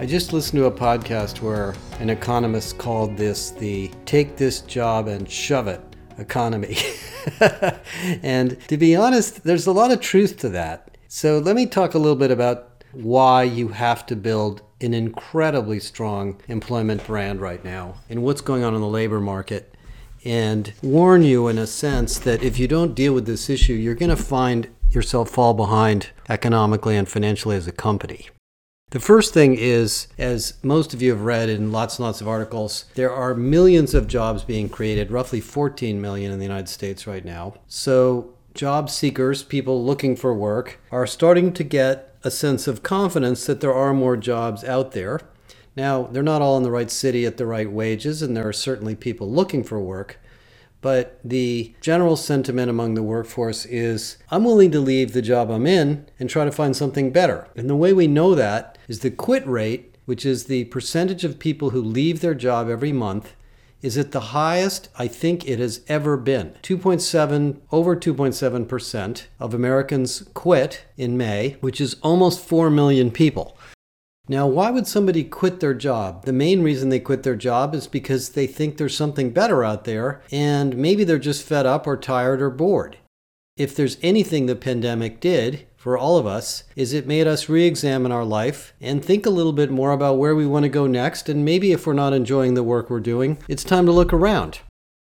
I just listened to a podcast where an economist called this the take this job and shove it economy. and to be honest, there's a lot of truth to that. So let me talk a little bit about why you have to build an incredibly strong employment brand right now and what's going on in the labor market and warn you in a sense that if you don't deal with this issue, you're going to find yourself fall behind economically and financially as a company. The first thing is, as most of you have read in lots and lots of articles, there are millions of jobs being created, roughly 14 million in the United States right now. So, job seekers, people looking for work, are starting to get a sense of confidence that there are more jobs out there. Now, they're not all in the right city at the right wages, and there are certainly people looking for work. But the general sentiment among the workforce is I'm willing to leave the job I'm in and try to find something better. And the way we know that is the quit rate, which is the percentage of people who leave their job every month, is at the highest I think it has ever been. 2.7 over 2.7% of Americans quit in May, which is almost 4 million people. Now, why would somebody quit their job? The main reason they quit their job is because they think there's something better out there, and maybe they're just fed up or tired or bored. If there's anything the pandemic did for all of us, is it made us re examine our life and think a little bit more about where we want to go next, and maybe if we're not enjoying the work we're doing, it's time to look around.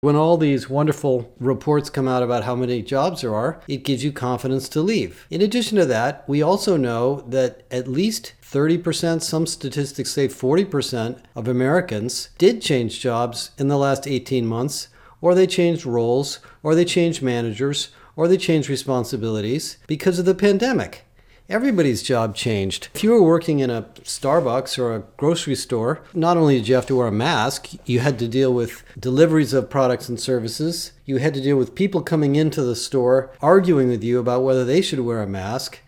When all these wonderful reports come out about how many jobs there are, it gives you confidence to leave. In addition to that, we also know that at least 30%, some statistics say 40% of Americans did change jobs in the last 18 months, or they changed roles, or they changed managers, or they changed responsibilities because of the pandemic. Everybody's job changed. If you were working in a Starbucks or a grocery store, not only did you have to wear a mask, you had to deal with deliveries of products and services. You had to deal with people coming into the store arguing with you about whether they should wear a mask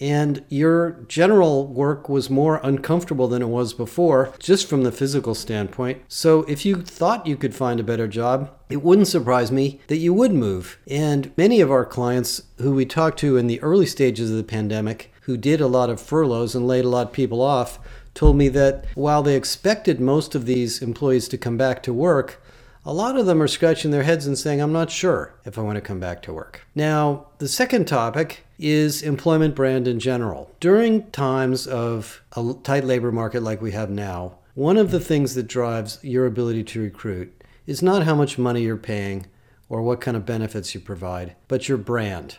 and your general work was more uncomfortable than it was before, just from the physical standpoint. So, if you thought you could find a better job, it wouldn't surprise me that you would move. And many of our clients who we talked to in the early stages of the pandemic, who did a lot of furloughs and laid a lot of people off, told me that while they expected most of these employees to come back to work, a lot of them are scratching their heads and saying, I'm not sure if I want to come back to work. Now, the second topic is employment brand in general. During times of a tight labor market like we have now, one of the things that drives your ability to recruit is not how much money you're paying or what kind of benefits you provide, but your brand.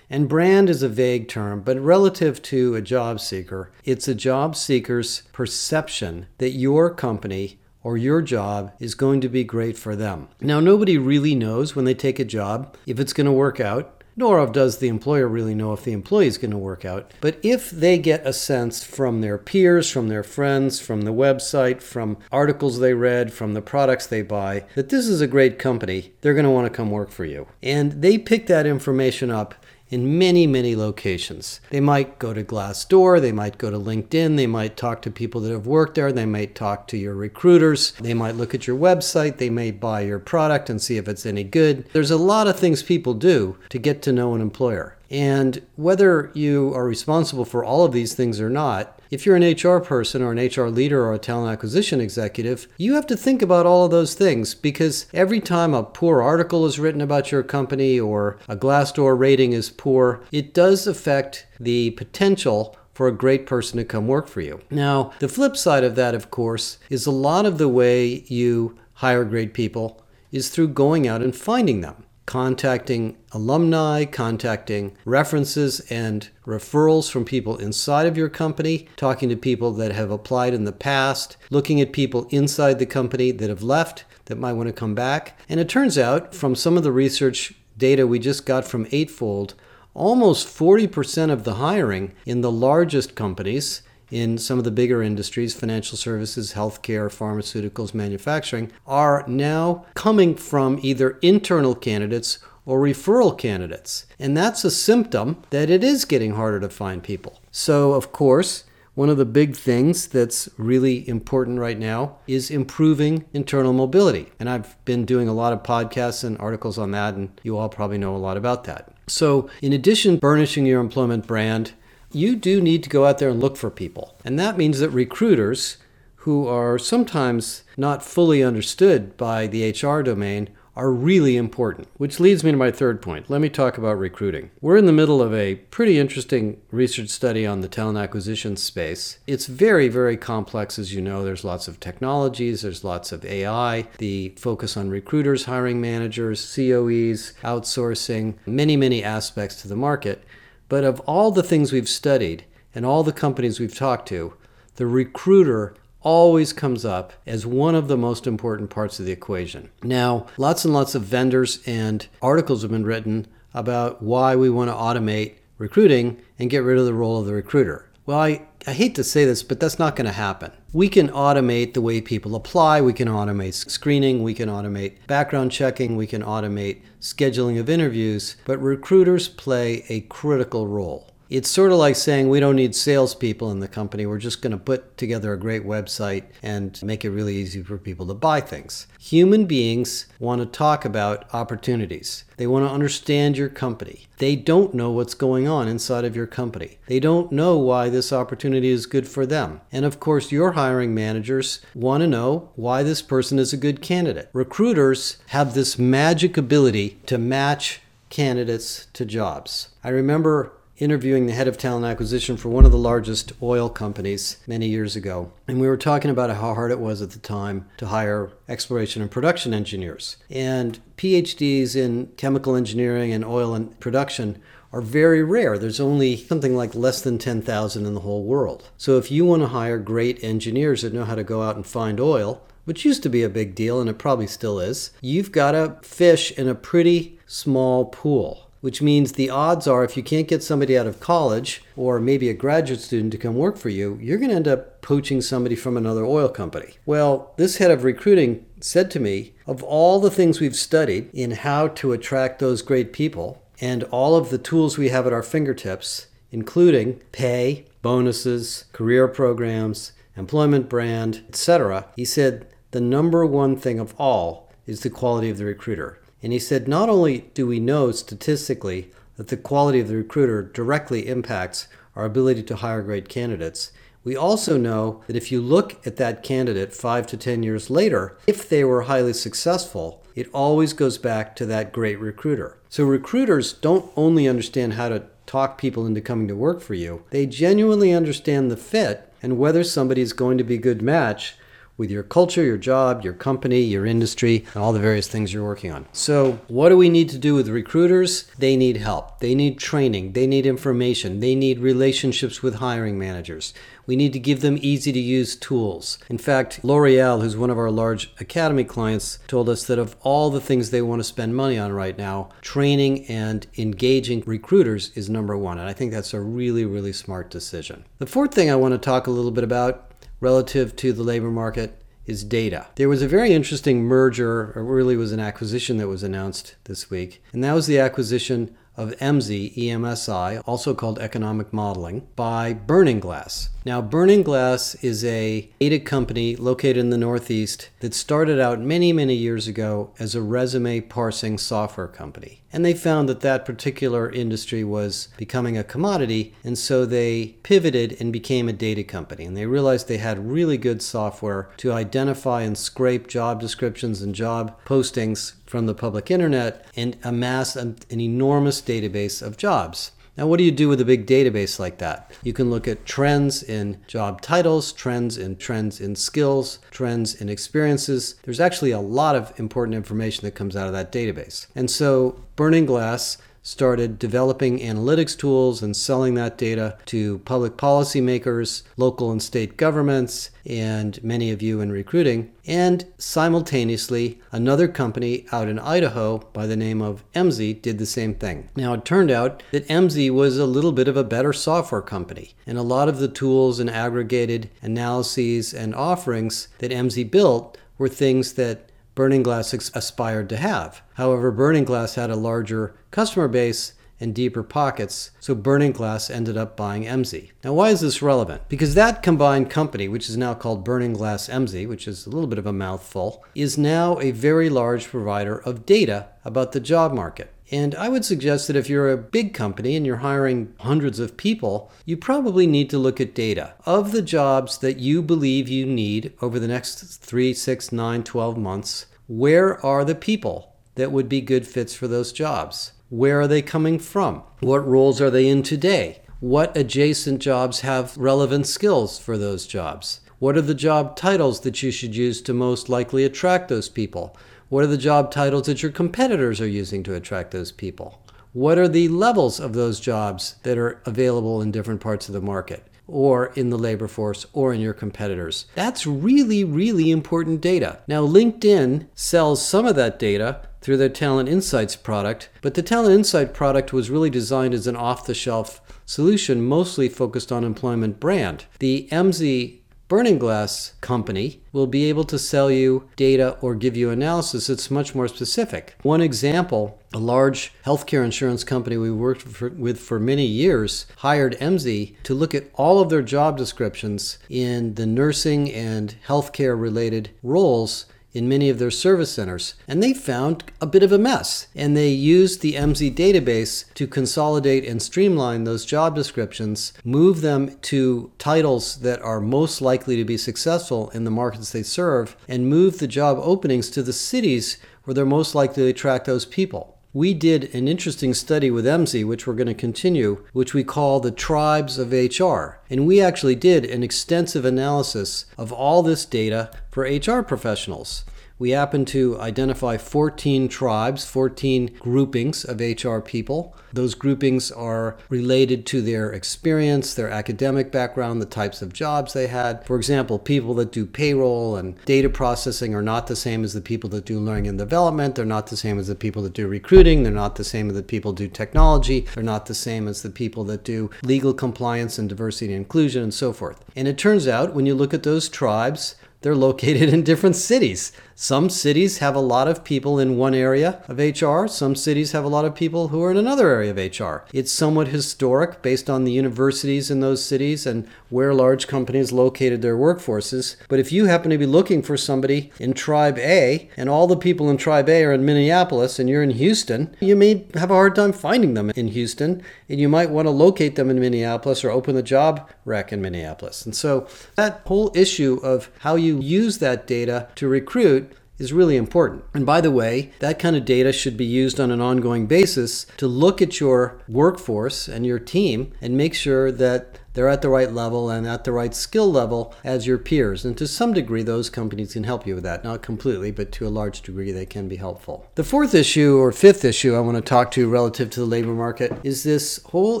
And brand is a vague term, but relative to a job seeker, it's a job seeker's perception that your company or your job is going to be great for them. Now, nobody really knows when they take a job if it's going to work out nor does the employer really know if the employee is going to work out. But if they get a sense from their peers, from their friends, from the website, from articles they read, from the products they buy, that this is a great company, they're going to want to come work for you. And they pick that information up in many, many locations. They might go to Glassdoor, they might go to LinkedIn, they might talk to people that have worked there, they might talk to your recruiters, they might look at your website, they may buy your product and see if it's any good. There's a lot of things people do to get to know an employer. And whether you are responsible for all of these things or not, if you're an HR person or an HR leader or a talent acquisition executive, you have to think about all of those things because every time a poor article is written about your company or a Glassdoor rating is poor, it does affect the potential for a great person to come work for you. Now, the flip side of that, of course, is a lot of the way you hire great people is through going out and finding them contacting alumni, contacting references and referrals from people inside of your company, talking to people that have applied in the past, looking at people inside the company that have left that might want to come back. And it turns out from some of the research data we just got from Eightfold, almost 40% of the hiring in the largest companies in some of the bigger industries, financial services, healthcare, pharmaceuticals, manufacturing, are now coming from either internal candidates or referral candidates. And that's a symptom that it is getting harder to find people. So, of course, one of the big things that's really important right now is improving internal mobility. And I've been doing a lot of podcasts and articles on that, and you all probably know a lot about that. So, in addition burnishing your employment brand, you do need to go out there and look for people. And that means that recruiters who are sometimes not fully understood by the HR domain are really important. Which leads me to my third point. Let me talk about recruiting. We're in the middle of a pretty interesting research study on the talent acquisition space. It's very, very complex, as you know. There's lots of technologies, there's lots of AI, the focus on recruiters, hiring managers, COEs, outsourcing, many, many aspects to the market. But of all the things we've studied and all the companies we've talked to, the recruiter always comes up as one of the most important parts of the equation. Now, lots and lots of vendors and articles have been written about why we want to automate recruiting and get rid of the role of the recruiter. Well, I, I hate to say this, but that's not going to happen. We can automate the way people apply, we can automate screening, we can automate background checking, we can automate scheduling of interviews, but recruiters play a critical role. It's sort of like saying we don't need salespeople in the company. We're just going to put together a great website and make it really easy for people to buy things. Human beings want to talk about opportunities. They want to understand your company. They don't know what's going on inside of your company. They don't know why this opportunity is good for them. And of course, your hiring managers want to know why this person is a good candidate. Recruiters have this magic ability to match candidates to jobs. I remember interviewing the head of talent acquisition for one of the largest oil companies many years ago. And we were talking about how hard it was at the time to hire exploration and production engineers. And PhDs in chemical engineering and oil and production are very rare. There's only something like less than 10,000 in the whole world. So if you want to hire great engineers that know how to go out and find oil, which used to be a big deal and it probably still is, you've got to fish in a pretty small pool which means the odds are if you can't get somebody out of college or maybe a graduate student to come work for you, you're going to end up poaching somebody from another oil company. Well, this head of recruiting said to me, of all the things we've studied in how to attract those great people and all of the tools we have at our fingertips, including pay, bonuses, career programs, employment brand, etc., he said the number one thing of all is the quality of the recruiter. And he said, not only do we know statistically that the quality of the recruiter directly impacts our ability to hire great candidates, we also know that if you look at that candidate five to 10 years later, if they were highly successful, it always goes back to that great recruiter. So recruiters don't only understand how to talk people into coming to work for you, they genuinely understand the fit and whether somebody is going to be a good match with your culture, your job, your company, your industry, and all the various things you're working on. So, what do we need to do with recruiters? They need help. They need training. They need information. They need relationships with hiring managers. We need to give them easy to use tools. In fact, L'Oreal, who's one of our large academy clients, told us that of all the things they want to spend money on right now, training and engaging recruiters is number one. And I think that's a really, really smart decision. The fourth thing I want to talk a little bit about relative to the labor market is data. There was a very interesting merger, or really was an acquisition that was announced this week, and that was the acquisition of EMSI, EMSI, also called economic modeling, by Burning Glass. Now, Burning Glass is a data company located in the Northeast that started out many, many years ago as a resume parsing software company. And they found that that particular industry was becoming a commodity, and so they pivoted and became a data company. And they realized they had really good software to identify and scrape job descriptions and job postings from the public internet and amass an, enormous database of jobs. Now, what do you do with a big database like that? You can look at trends in job titles, trends in trends in skills, trends in experiences. There's actually a lot of important information that comes out of that database. And so, Burning Glass started developing analytics tools and selling that data to public policymakers, local and state governments, and many of you in recruiting. And simultaneously, another company out in Idaho by the name of EMSI did the same thing. Now, it turned out that EMSI was a little bit of a better software company, and a lot of the tools and aggregated analyses and offerings that EMSI built were things that Burning Glass aspired to have. However, Burning Glass had a larger customer base and deeper pockets, so Burning Glass ended up buying EMSI. Now, why is this relevant? Because that combined company, which is now called Burning Glass EMSI, which is a little bit of a mouthful, is now a very large provider of data about the job market. And I would suggest that if you're a big company and you're hiring hundreds of people, you probably need to look at data of the jobs that you believe you need over the next three, six, nine, 12 months. Where are the people that would be good fits for those jobs? Where are they coming from? What roles are they in today? What adjacent jobs have relevant skills for those jobs? What are the job titles that you should use to most likely attract those people? What are the job titles that your competitors are using to attract those people? What are the levels of those jobs that are available in different parts of the market? Or in the labor force or in your competitors. That's really, really important data. Now, LinkedIn sells some of that data through their Talent Insights product, but the Talent Insight product was really designed as an off the shelf solution, mostly focused on employment brand. The Emsi Burning Glass company will be able to sell you data or give you analysis that's much more specific. One example a large healthcare insurance company we worked for, with for many years hired Emsi to look at all of their job descriptions in the nursing and healthcare related roles in many of their service centers, and they found a bit of a mess. And they used the Emsi database to consolidate and streamline those job descriptions, move them to titles that are most likely to be successful in the markets they serve, and move the job openings to the cities where they're most likely to attract those people we did an interesting study with Emsi, which we're going to continue, which we call the tribes of HR. And we actually did an extensive analysis of all this data for HR professionals we happen to identify 14 tribes, 14 groupings of HR people. Those groupings are related to their experience, their academic background, the types of jobs they had. For example, people that do payroll and data processing are not the same as the people that do learning and development. They're not the same as the people that do recruiting. They're not the same as the people that do technology. They're not the same as the people that do legal compliance and diversity and inclusion and so forth. And it turns out when you look at those tribes, they're located in different cities. Some cities have a lot of people in one area of HR. Some cities have a lot of people who are in another area of HR. It's somewhat historic based on the universities in those cities and where large companies located their workforces. But if you happen to be looking for somebody in Tribe A and all the people in Tribe A are in Minneapolis and you're in Houston, you may have a hard time finding them in Houston and you might want to locate them in Minneapolis or open the job rec in Minneapolis. And so that whole issue of how you use that data to recruit is really important. And by the way, that kind of data should be used on an ongoing basis to look at your workforce and your team and make sure that they're at the right level and at the right skill level as your peers. And to some degree, those companies can help you with that. Not completely, but to a large degree, they can be helpful. The fourth issue or fifth issue I want to talk to relative to the labor market is this whole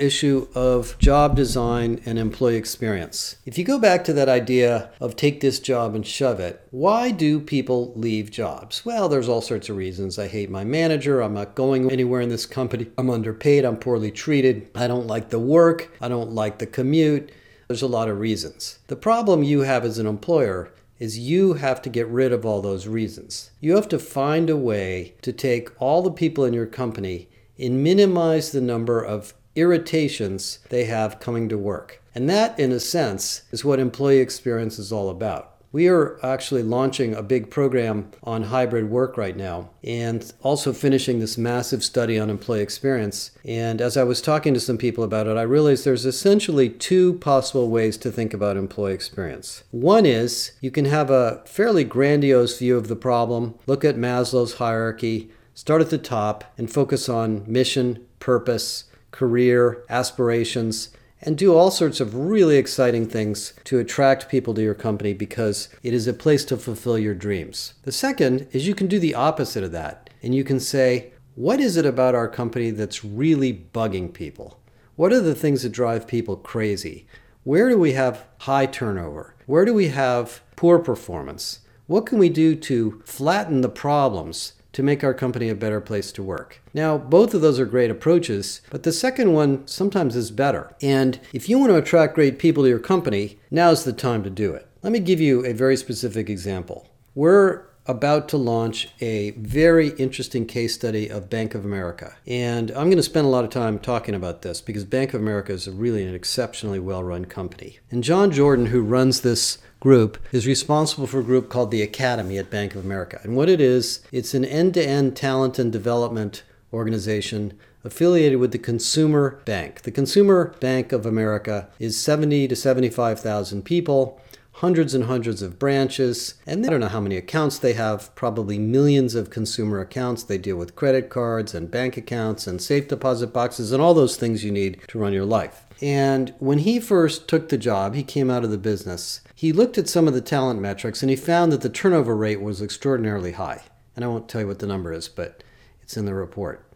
issue of job design and employee experience. If you go back to that idea of take this job and shove it, why do people leave jobs? Well, there's all sorts of reasons. I hate my manager. I'm not going anywhere in this company. I'm underpaid. I'm poorly treated. I don't like the work. I don't like the commute There's a lot of reasons. The problem you have as an employer is you have to get rid of all those reasons. You have to find a way to take all the people in your company and minimize the number of irritations they have coming to work. And that, in a sense, is what employee experience is all about. We are actually launching a big program on hybrid work right now and also finishing this massive study on employee experience. And as I was talking to some people about it, I realized there's essentially two possible ways to think about employee experience. One is you can have a fairly grandiose view of the problem, look at Maslow's hierarchy, start at the top, and focus on mission, purpose, career, aspirations and do all sorts of really exciting things to attract people to your company because it is a place to fulfill your dreams. The second is you can do the opposite of that and you can say, what is it about our company that's really bugging people? What are the things that drive people crazy? Where do we have high turnover? Where do we have poor performance? What can we do to flatten the problems to make our company a better place to work. Now, both of those are great approaches, but the second one sometimes is better. And if you want to attract great people to your company, now's the time to do it. Let me give you a very specific example. We're about to launch a very interesting case study of Bank of America. And I'm going to spend a lot of time talking about this because Bank of America is really an exceptionally well run company. And John Jordan, who runs this group is responsible for a group called the Academy at Bank of America. And what it is, it's an end to end talent and development organization affiliated with the Consumer Bank. The Consumer Bank of America is 70 to 75,000 people, hundreds and hundreds of branches, and I don't know how many accounts they have, probably millions of consumer accounts. They deal with credit cards and bank accounts and safe deposit boxes and all those things you need to run your life. And when he first took the job, he came out of the business. He looked at some of the talent metrics and he found that the turnover rate was extraordinarily high. And I won't tell you what the number is, but it's in the report.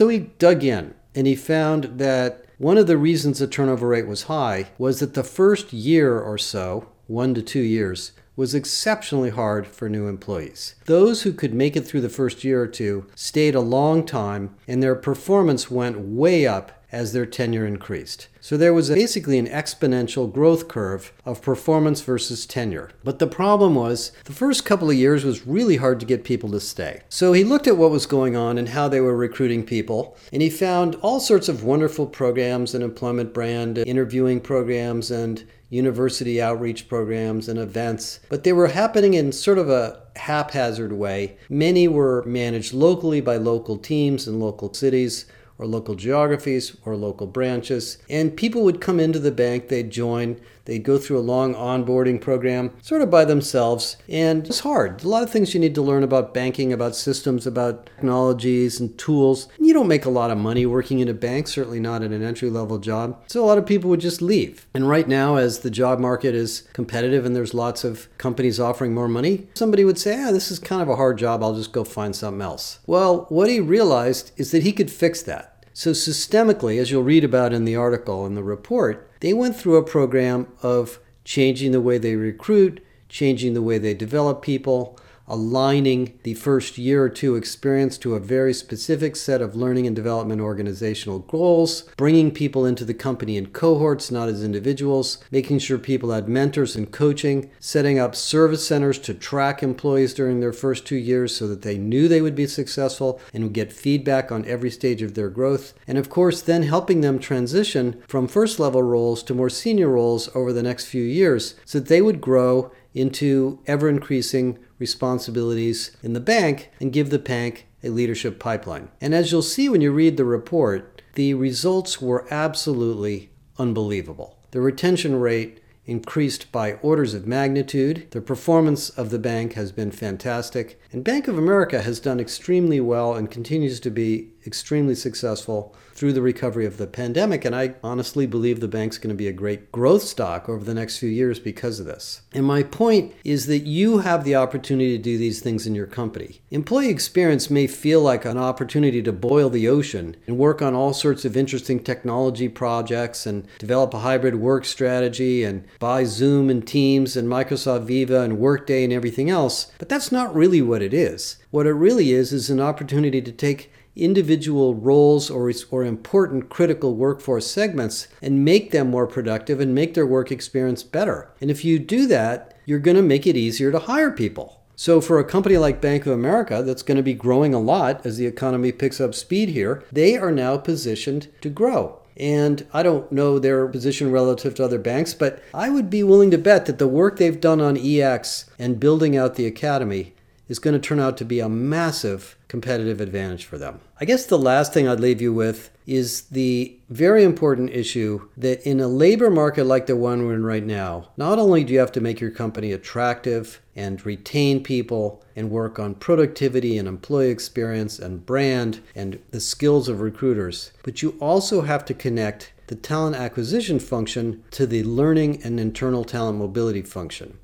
So he dug in and he found that one of the reasons the turnover rate was high was that the first year or so, one to two years, was exceptionally hard for new employees. Those who could make it through the first year or two stayed a long time and their performance went way up as their tenure increased. So there was basically an exponential growth curve of performance versus tenure. But the problem was the first couple of years was really hard to get people to stay. So he looked at what was going on and how they were recruiting people, and he found all sorts of wonderful programs and employment brand interviewing programs and university outreach programs and events, but they were happening in sort of a haphazard way. Many were managed locally by local teams in local cities or local geographies or local branches. And people would come into the bank, they'd join, they'd go through a long onboarding program sort of by themselves. And it's hard. A lot of things you need to learn about banking, about systems, about technologies and tools. You don't make a lot of money working in a bank, certainly not in an entry level job. So a lot of people would just leave. And right now, as the job market is competitive and there's lots of companies offering more money, somebody would say, ah, this is kind of a hard job. I'll just go find something else. Well, what he realized is that he could fix that. So, systemically, as you'll read about in the article in the report, they went through a program of changing the way they recruit, changing the way they develop people, aligning the first year or two experience to a very specific set of learning and development organizational goals, bringing people into the company in cohorts, not as individuals, making sure people had mentors and coaching, setting up service centers to track employees during their first two years so that they knew they would be successful and would get feedback on every stage of their growth, and of course, then helping them transition from first level roles to more senior roles over the next few years so that they would grow into ever increasing responsibilities in the bank and give the bank a leadership pipeline. And as you'll see when you read the report, the results were absolutely unbelievable. The retention rate increased by orders of magnitude. The performance of the bank has been fantastic. And Bank of America has done extremely well and continues to be extremely successful through the recovery of the pandemic. And I honestly believe the bank's going to be a great growth stock over the next few years because of this. And my point is that you have the opportunity to do these things in your company. Employee experience may feel like an opportunity to boil the ocean and work on all sorts of interesting technology projects and develop a hybrid work strategy and buy Zoom and Teams and Microsoft Viva and Workday and everything else. But that's not really what it is. What it really is is an opportunity to take individual roles or, or important critical workforce segments and make them more productive and make their work experience better. And if you do that, you're going to make it easier to hire people. So, for a company like Bank of America that's going to be growing a lot as the economy picks up speed here, they are now positioned to grow. And I don't know their position relative to other banks, but I would be willing to bet that the work they've done on EX and building out the academy is going to turn out to be a massive competitive advantage for them. I guess the last thing I'd leave you with is the very important issue that in a labor market like the one we're in right now, not only do you have to make your company attractive and retain people and work on productivity and employee experience and brand and the skills of recruiters, but you also have to connect the talent acquisition function to the learning and internal talent mobility function.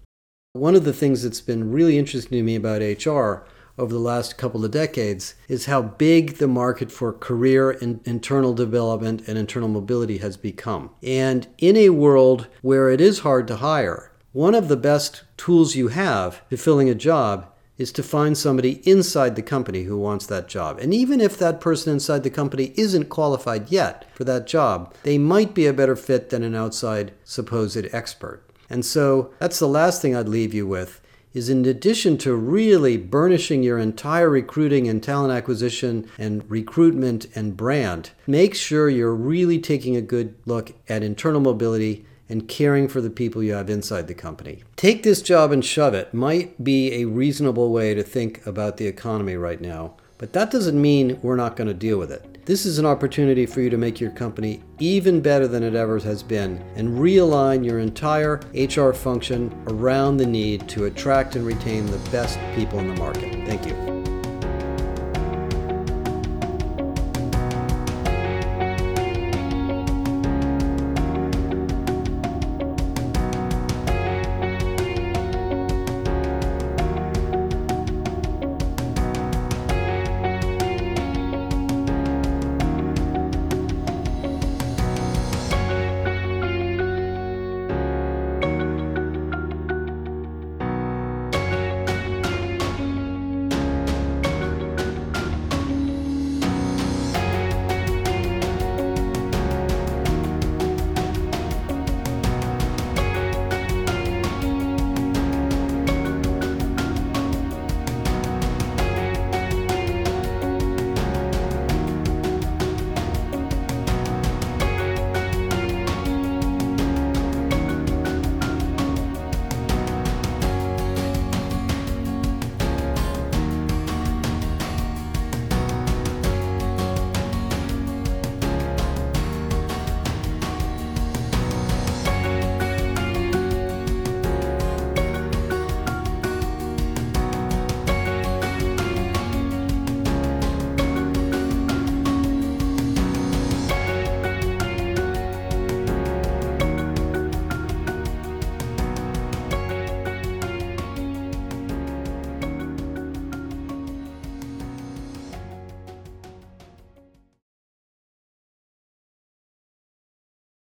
One of the things that's been really interesting to me about HR over the last couple of decades is how big the market for career and internal development and internal mobility has become. And in a world where it is hard to hire, one of the best tools you have to filling a job is to find somebody inside the company who wants that job. And even if that person inside the company isn't qualified yet for that job, they might be a better fit than an outside supposed expert. And so that's the last thing I'd leave you with is in addition to really burnishing your entire recruiting and talent acquisition and recruitment and brand, make sure you're really taking a good look at internal mobility and caring for the people you have inside the company. Take this job and shove it might be a reasonable way to think about the economy right now But that doesn't mean we're not going to deal with it. This is an opportunity for you to make your company even better than it ever has been and realign your entire HR function around the need to attract and retain the best people in the market. Thank you.